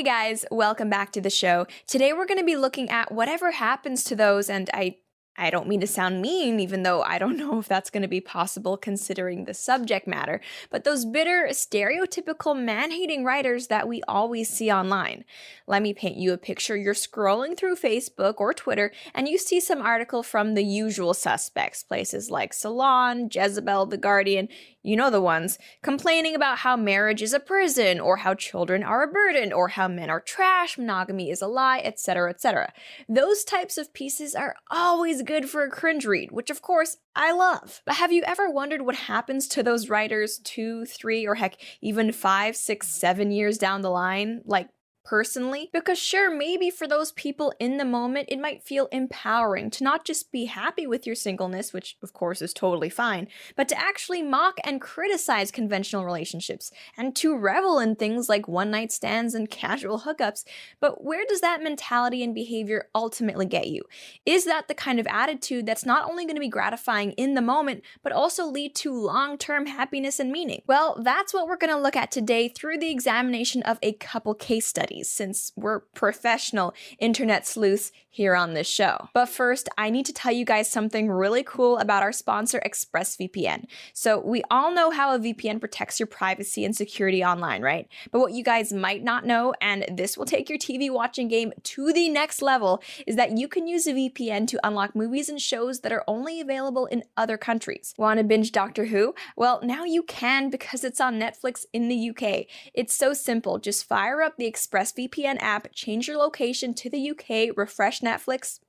Hey guys, welcome back to the show. Today we're going to be looking at whatever happens to those, and I I don't mean to sound mean, even though I don't know if that's going to be possible considering the subject matter, but those bitter, stereotypical man hating writers that we always see online. Let me paint you a picture. You're scrolling through Facebook or Twitter and you see some article from the usual suspects, places like Salon, Jezebel, The Guardian, you know the ones, complaining about how marriage is a prison, or how children are a burden, or how men are trash, monogamy is a lie, etc., etc. Those types of pieces are always good for a cringe read, which of course I love. But have you ever wondered what happens to those writers two, three, or heck, even five, six, seven years down the line? Like, personally. Because, sure, maybe for those people in the moment, it might feel empowering to not just be happy with your singleness, which of course is totally fine, but to actually mock and criticize conventional relationships and to revel in things like one night stands and casual hookups. But where does that mentality and behavior ultimately get you? Is that the kind of attitude that's not only going to be gratifying in the moment, but also lead to long term happiness and meaning? Well, that's what we're going to look at today through the examination of a couple case studies since we're professional internet sleuths here on this show. But first, I need to tell you guys something really cool about our sponsor, ExpressVPN. So, we all know how a VPN protects your privacy and security online, right? But what you guys might not know, and this will take your TV watching game to the next level, is that you can use a VPN to unlock movies and shows that are only available in other countries. Want to binge Doctor Who? Well, now you can because it's on Netflix in the UK. It's so simple. Just fire up the Express ExpressVPN app, change your location to the UK, refresh Netflix,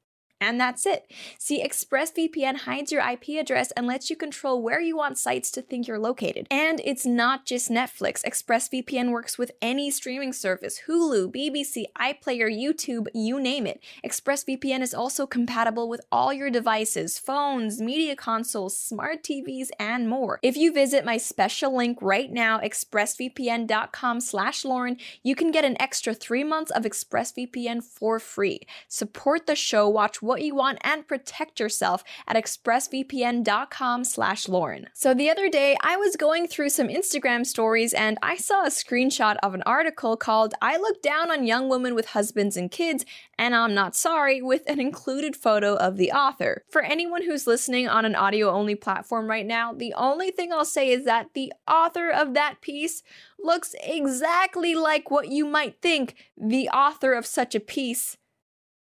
and that's it. See, ExpressVPN hides your IP address and lets you control where you want sites to think you're located. And it's not just Netflix. ExpressVPN works with any streaming service Hulu, BBC, iPlayer, YouTube, you name it. ExpressVPN is also compatible with all your devices, phones, media consoles, smart TVs, and more. If you visit my special link right now, expressvpn.com slash Lauren, you can get an extra three months of ExpressVPN for free. Support the show, watch what you want and protect yourself at expressvpn.com slash lauren. So the other day i was going through some instagram stories and i saw a screenshot of an article called i look down on young women with husbands and kids and i'm not sorry with an included photo of the author. For anyone who's listening on an audio only platform right now the only thing i'll say is that the author of that piece looks exactly like what you might think the author of such a piece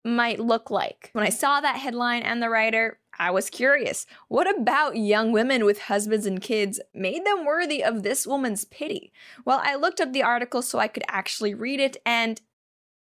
might look like. When I saw that headline and the writer, I was curious. What about young women with husbands and kids made them worthy of this woman's pity? Well, I looked up the article so I could actually read it, and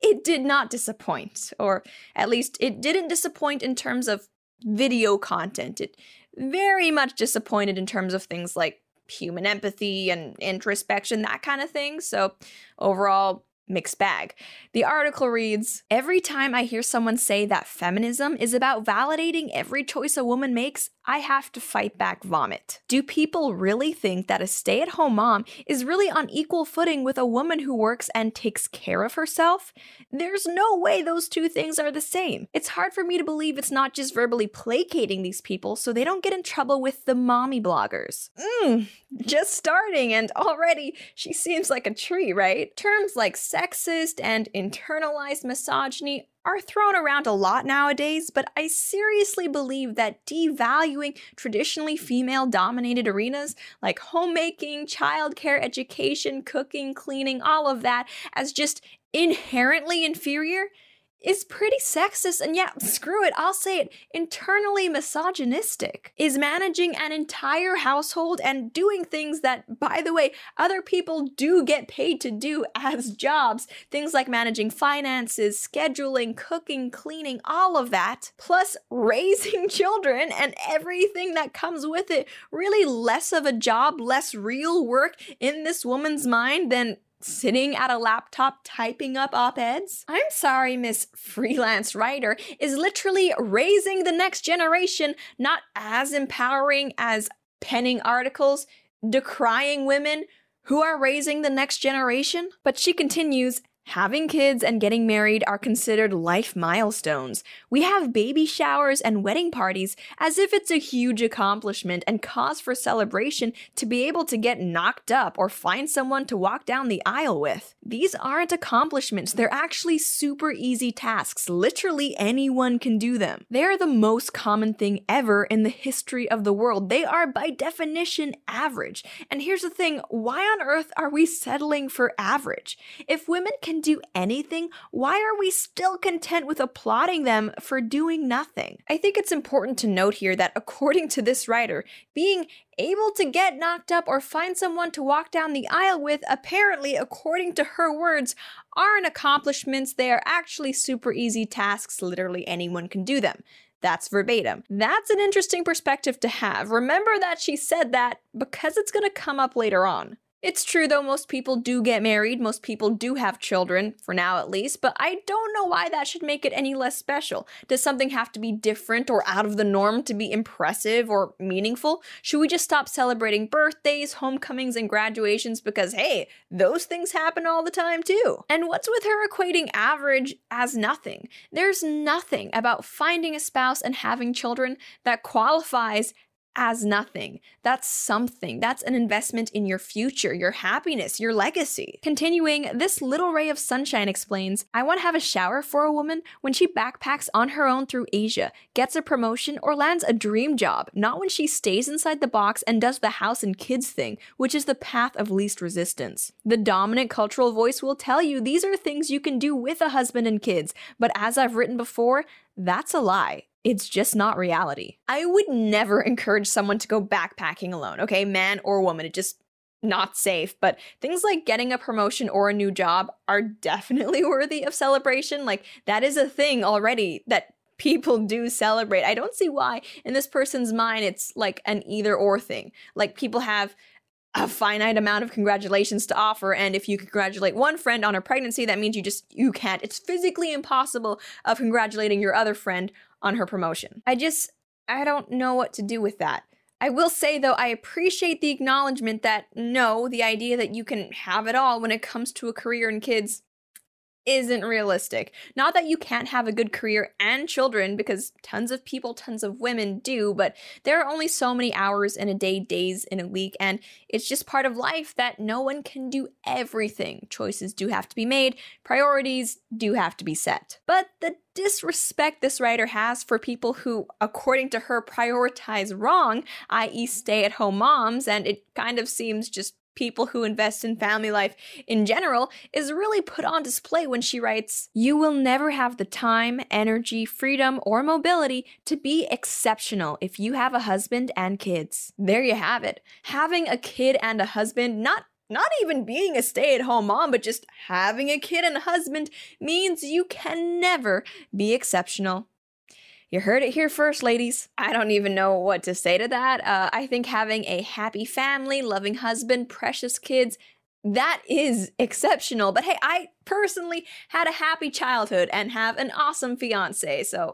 it did not disappoint. Or at least it didn't disappoint in terms of video content. It very much disappointed in terms of things like human empathy and introspection, that kind of thing. So, overall, mixed bag. The article reads Every time I hear someone say that feminism is about validating every choice a woman makes, I have to fight back vomit. Do people really think that a stay at home mom is really on equal footing with a woman who works and takes care of herself? There's no way those two things are the same. It's hard for me to believe it's not just verbally placating these people so they don't get in trouble with the mommy bloggers. Mmm, just starting and already she seems like a tree, right? Terms like sexist and internalized misogyny are thrown around a lot nowadays, but I seriously believe that devaluing traditionally female dominated arenas like homemaking, childcare, education, cooking, cleaning, all of that as just inherently inferior is pretty sexist and yeah, screw it, I'll say it, internally misogynistic. Is managing an entire household and doing things that, by the way, other people do get paid to do as jobs. Things like managing finances, scheduling, cooking, cleaning, all of that, plus raising children and everything that comes with it. Really less of a job, less real work in this woman's mind than sitting at a laptop typing up op eds? I'm sorry, Miss Freelance Writer is literally raising the next generation, not as empowering as penning articles, decrying women who are raising the next generation. But she continues, Having kids and getting married are considered life milestones. We have baby showers and wedding parties as if it's a huge accomplishment and cause for celebration to be able to get knocked up or find someone to walk down the aisle with. These aren't accomplishments. They're actually super easy tasks. Literally anyone can do them. They are the most common thing ever in the history of the world. They are, by definition, average. And here's the thing why on earth are we settling for average? If women can do anything, why are we still content with applauding them for doing nothing? I think it's important to note here that according to this writer, being able to get knocked up or find someone to walk down the aisle with, apparently, according to her words, aren't accomplishments. They are actually super easy tasks. Literally anyone can do them. That's verbatim. That's an interesting perspective to have. Remember that she said that because it's going to come up later on. It's true though, most people do get married, most people do have children, for now at least, but I don't know why that should make it any less special. Does something have to be different or out of the norm to be impressive or meaningful? Should we just stop celebrating birthdays, homecomings, and graduations because, hey, those things happen all the time too? And what's with her equating average as nothing? There's nothing about finding a spouse and having children that qualifies as nothing. That's something. That's an investment in your future, your happiness, your legacy. Continuing, this little ray of sunshine explains I want to have a shower for a woman when she backpacks on her own through Asia, gets a promotion, or lands a dream job, not when she stays inside the box and does the house and kids thing, which is the path of least resistance. The dominant cultural voice will tell you these are things you can do with a husband and kids, but as I've written before, that's a lie. It's just not reality. I would never encourage someone to go backpacking alone, okay? Man or woman, it just not safe, but things like getting a promotion or a new job are definitely worthy of celebration. Like, that is a thing already that people do celebrate. I don't see why in this person's mind it's like an either or thing. Like, people have a finite amount of congratulations to offer and if you congratulate one friend on her pregnancy that means you just you can't it's physically impossible of congratulating your other friend on her promotion. I just i don't know what to do with that. I will say though i appreciate the acknowledgement that no the idea that you can have it all when it comes to a career and kids isn't realistic. Not that you can't have a good career and children, because tons of people, tons of women do, but there are only so many hours in a day, days in a week, and it's just part of life that no one can do everything. Choices do have to be made, priorities do have to be set. But the disrespect this writer has for people who, according to her, prioritize wrong, i.e., stay at home moms, and it kind of seems just people who invest in family life in general is really put on display when she writes, You will never have the time, energy, freedom, or mobility to be exceptional if you have a husband and kids. There you have it. Having a kid and a husband, not not even being a stay at home mom, but just having a kid and a husband means you can never be exceptional. You heard it here first, ladies. I don't even know what to say to that. Uh, I think having a happy family, loving husband, precious kids, that is exceptional. But hey, I personally had a happy childhood and have an awesome fiance, so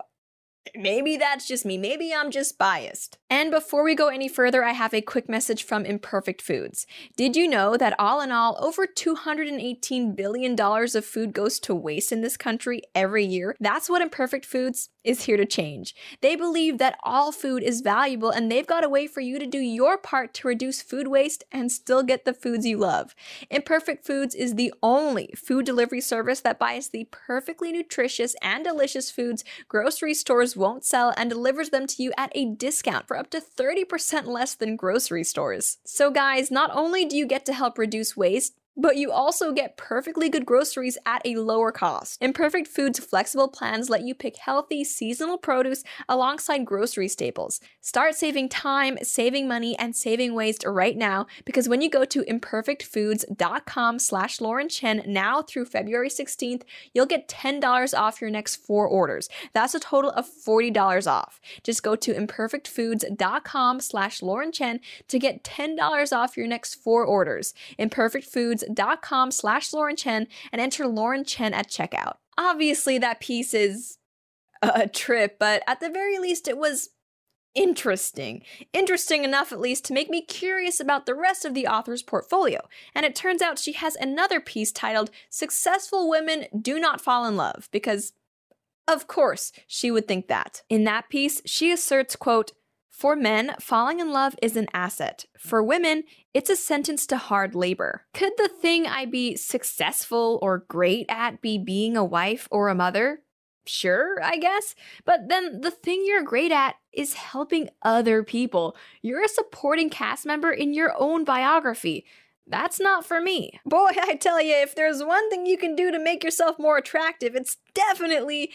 Maybe that's just me. Maybe I'm just biased. And before we go any further, I have a quick message from Imperfect Foods. Did you know that all in all, over $218 billion of food goes to waste in this country every year? That's what Imperfect Foods is here to change. They believe that all food is valuable and they've got a way for you to do your part to reduce food waste and still get the foods you love. Imperfect Foods is the only food delivery service that buys the perfectly nutritious and delicious foods grocery stores won't sell and delivers them to you at a discount for up to 30% less than grocery stores. So, guys, not only do you get to help reduce waste, but you also get perfectly good groceries at a lower cost. Imperfect Foods flexible plans let you pick healthy, seasonal produce alongside grocery staples. Start saving time, saving money, and saving waste right now because when you go to imperfectfoods.com slash Lauren Chen now through February 16th, you'll get $10 off your next four orders. That's a total of $40 off. Just go to imperfectfoods.com slash Lauren Chen to get $10 off your next four orders. Imperfect Foods com slash Lauren Chen and enter Lauren Chen at checkout. Obviously, that piece is a trip, but at the very least, it was interesting. Interesting enough, at least, to make me curious about the rest of the author's portfolio. And it turns out she has another piece titled Successful Women Do Not Fall in Love, because of course she would think that. In that piece, she asserts, quote, For men, falling in love is an asset. For women, it's a sentence to hard labor. Could the thing I be successful or great at be being a wife or a mother? Sure, I guess. But then the thing you're great at is helping other people. You're a supporting cast member in your own biography. That's not for me. Boy, I tell you, if there's one thing you can do to make yourself more attractive, it's definitely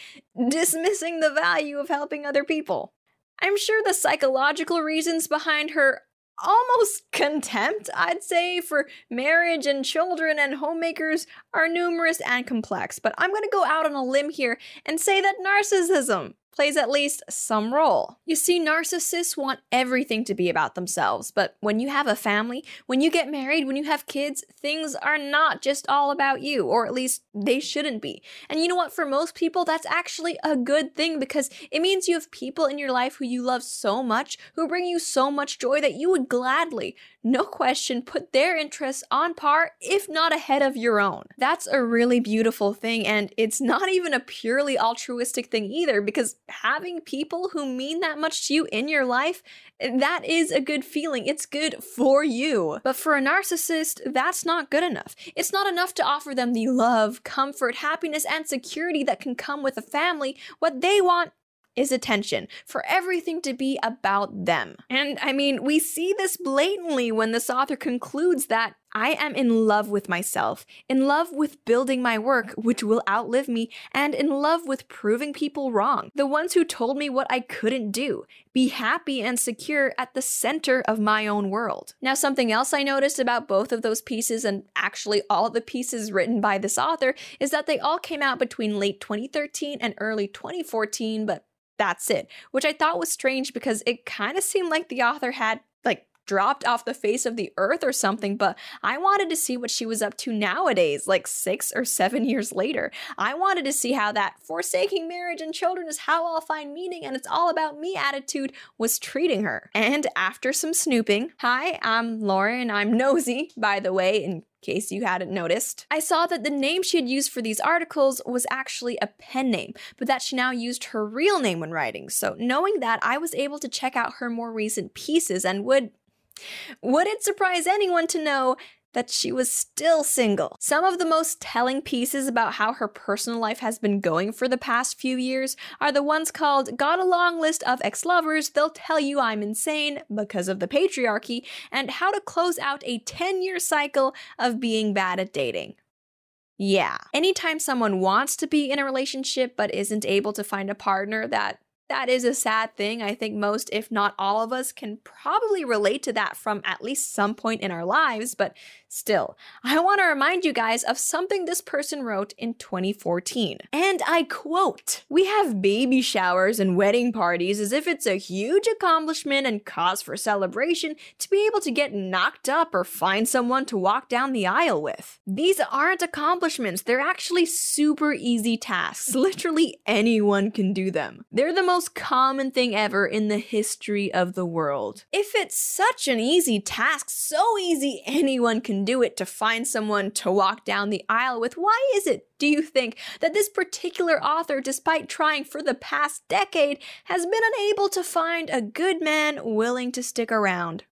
dismissing the value of helping other people. I'm sure the psychological reasons behind her almost contempt, I'd say, for marriage and children and homemakers are numerous and complex, but I'm gonna go out on a limb here and say that narcissism plays at least some role. You see, narcissists want everything to be about themselves, but when you have a family, when you get married, when you have kids, things are not just all about you, or at least they shouldn't be. And you know what? For most people, that's actually a good thing because it means you have people in your life who you love so much, who bring you so much joy that you would gladly, no question, put their interests on par, if not ahead of your own. That's a really beautiful thing, and it's not even a purely altruistic thing either because having people who mean that much to you in your life, that is a good feeling. It's good for you. But for a narcissist, that's not good enough. It's not enough to offer them the love, comfort, happiness, and security that can come with a family. What they want is attention, for everything to be about them. And I mean, we see this blatantly when this author concludes that I am in love with myself, in love with building my work, which will outlive me, and in love with proving people wrong. The ones who told me what I couldn't do. Be happy and secure at the center of my own world. Now, something else I noticed about both of those pieces, and actually all the pieces written by this author, is that they all came out between late 2013 and early 2014, but that's it, which I thought was strange because it kind of seemed like the author had dropped off the face of the earth or something, but I wanted to see what she was up to nowadays, like six or seven years later. I wanted to see how that forsaking marriage and children is how I'll find meaning and it's all about me attitude was treating her. And after some snooping, hi, I'm Lauren, I'm nosy, by the way, in case you hadn't noticed. I saw that the name she had used for these articles was actually a pen name, but that she now used her real name when writing. So, knowing that, I was able to check out her more recent pieces and would would it surprise anyone to know that she was still single. Some of the most telling pieces about how her personal life has been going for the past few years are the ones called Got a Long List of Ex Lovers, They'll Tell You I'm Insane because of the patriarchy, and How to Close Out a 10 Year Cycle of Being Bad at Dating. Yeah. Anytime someone wants to be in a relationship but isn't able to find a partner that that is a sad thing. I think most, if not all of us, can probably relate to that from at least some point in our lives, but still, I want to remind you guys of something this person wrote in 2014. And I quote We have baby showers and wedding parties as if it's a huge accomplishment and cause for celebration to be able to get knocked up or find someone to walk down the aisle with. These aren't accomplishments, they're actually super easy tasks. Literally anyone can do them. They're the most most common thing ever in the history of the world. If it's such an easy task, so easy anyone can do it to find someone to walk down the aisle with, why is it, do you think, that this particular author, despite trying for the past decade, has been unable to find a good man willing to stick around?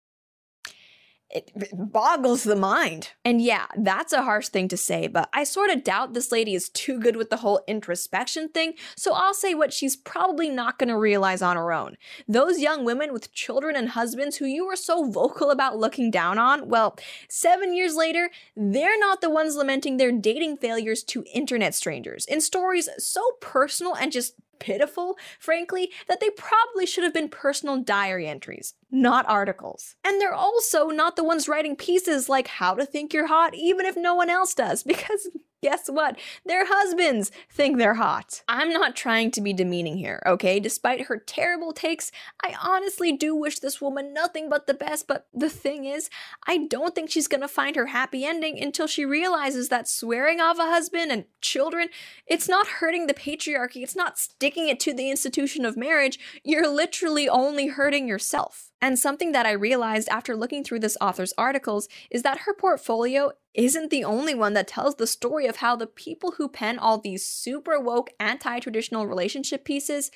It boggles the mind. And yeah, that's a harsh thing to say, but I sort of doubt this lady is too good with the whole introspection thing, so I'll say what she's probably not going to realize on her own. Those young women with children and husbands who you were so vocal about looking down on, well, seven years later, they're not the ones lamenting their dating failures to internet strangers in stories so personal and just pitiful, frankly, that they probably should have been personal diary entries, not articles. And they're also not the ones writing pieces like how to think you're hot, even if no one else does, because guess what? Their husbands think they're hot. I'm not trying to be demeaning here, okay? Despite her terrible takes, I honestly do wish this woman nothing but the best, but the thing is, I don't think she's gonna find her happy ending until she realizes that swearing off a husband and children, it's not hurting the patriarchy, it's not sticking it to the institution of marriage, you're literally only hurting yourself. And something that I realized after looking through this author's articles is that her portfolio isn't the only one that tells the story of how the people who pen all these super woke anti traditional relationship pieces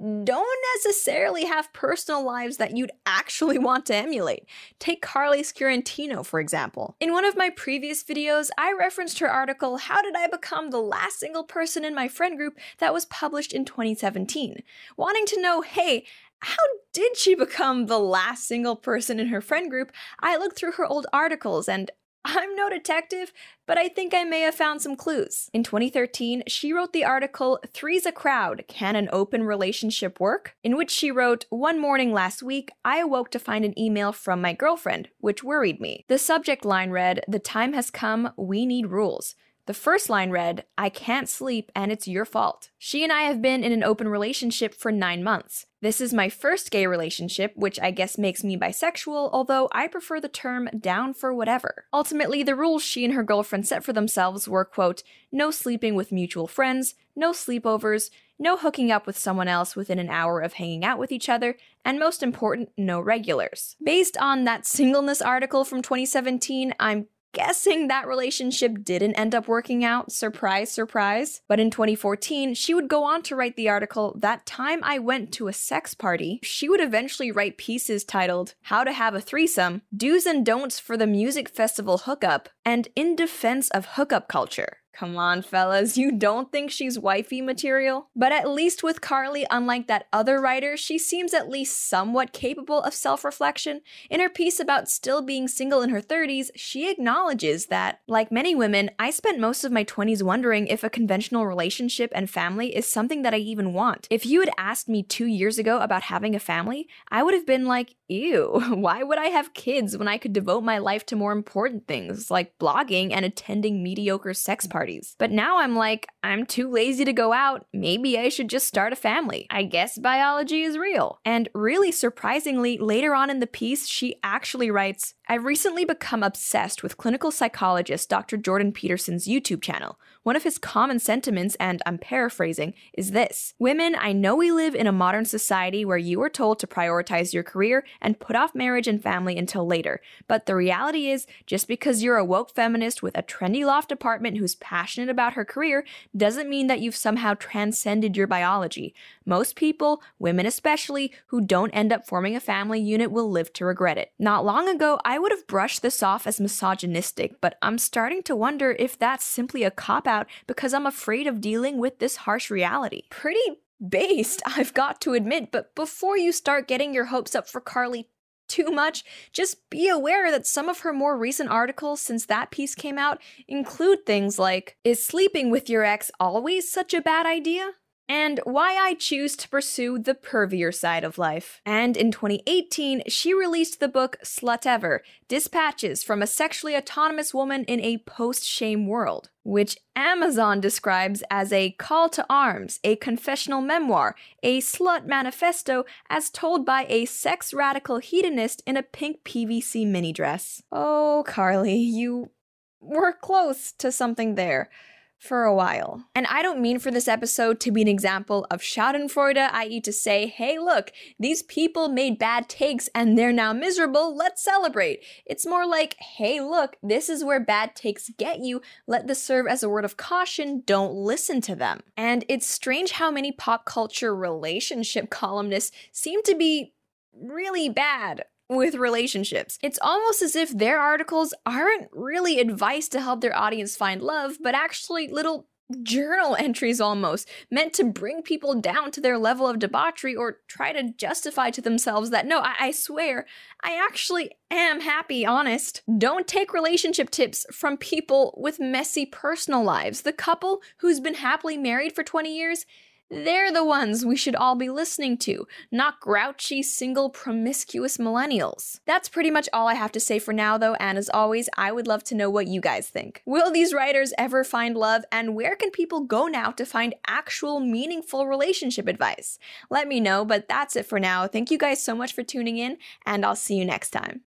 don't necessarily have personal lives that you'd actually want to emulate. Take Karley Sciortino, for example. In one of my previous videos, I referenced her article, How Did I Become the Last Single Person in My Friend Group, that was published in 2017. Wanting to know, hey, how did she become the last single person in her friend group? I looked through her old articles and I'm no detective, but I think I may have found some clues. In 2013, she wrote the article Three's a Crowd Can an Open Relationship Work? in which she wrote, One morning last week, I awoke to find an email from my girlfriend, which worried me. The subject line read, The time has come, we need rules. The first line read, I can't sleep and it's your fault. She and I have been in an open relationship for nine months. This is my first gay relationship, which I guess makes me bisexual, although I prefer the term down for whatever. Ultimately, the rules she and her girlfriend set for themselves were, quote, no sleeping with mutual friends, no sleepovers, no hooking up with someone else within an hour of hanging out with each other, and most important, no regulars. Based on that singleness article from 2017, I'm guessing that relationship didn't end up working out. Surprise, surprise. But in 2014, she would go on to write the article, That Time I Went to a Sex Party. She would eventually write pieces titled, How to Have a Threesome, Do's and Don'ts for the Music Festival Hookup, and In Defense of Hookup Culture. Come on, fellas, you don't think she's wifey material? But at least with Karley, unlike that other writer, she seems at least somewhat capable of self reflection. In her piece about still being single in her 30s, she acknowledges that, like many women, I spent most of my 20s wondering if a conventional relationship and family is something that I even want. If you had asked me two years ago about having a family, I would have been like, ew, why would I have kids when I could devote my life to more important things like blogging and attending mediocre sex parties? But now I'm like, I'm too lazy to go out. Maybe I should just start a family. I guess biology is real. And really surprisingly, later on in the piece, she actually writes, I've recently become obsessed with clinical psychologist Dr. Jordan Peterson's YouTube channel. One of his common sentiments, and I'm paraphrasing, is this Women, I know we live in a modern society where you are told to prioritize your career and put off marriage and family until later. But the reality is, just because you're a woke feminist with a trendy loft apartment who's passionate about her career doesn't mean that you've somehow transcended your biology. Most people, women especially, who don't end up forming a family unit will live to regret it. Not long ago, I would have brushed this off as misogynistic, but I'm starting to wonder if that's simply a cop out because I'm afraid of dealing with this harsh reality. Pretty based, I've got to admit, but before you start getting your hopes up for Karley too much, just be aware that some of her more recent articles since that piece came out include things like Is sleeping with your ex always such a bad idea? And why I choose to pursue the pervier side of life. And in 2018, she released the book Slutever Dispatches from a Sexually Autonomous Woman in a Post Shame World, which Amazon describes as a call to arms, a confessional memoir, a slut manifesto as told by a sex radical hedonist in a pink PVC mini dress. Oh, Karley, you were close to something there for a while. And I don't mean for this episode to be an example of Schadenfreude, i.e., to say, hey, look, these people made bad takes and they're now miserable, let's celebrate. It's more like, hey, look, this is where bad takes get you, let this serve as a word of caution, don't listen to them. And it's strange how many pop culture relationship columnists seem to be really bad with relationships. It's almost as if their articles aren't really advice to help their audience find love, but actually little journal entries almost, meant to bring people down to their level of debauchery or try to justify to themselves that no, I, I, swear, I actually am happy, honest. Don't take relationship tips from people with messy personal lives. The couple who's been happily married for 20 years they're the ones we should all be listening to, not grouchy, single, promiscuous millennials. That's pretty much all I have to say for now, though, and as always, I would love to know what you guys think. Will these writers ever find love, and where can people go now to find actual, meaningful relationship advice? Let me know, but that's it for now. Thank you guys so much for tuning in, and I'll see you next time.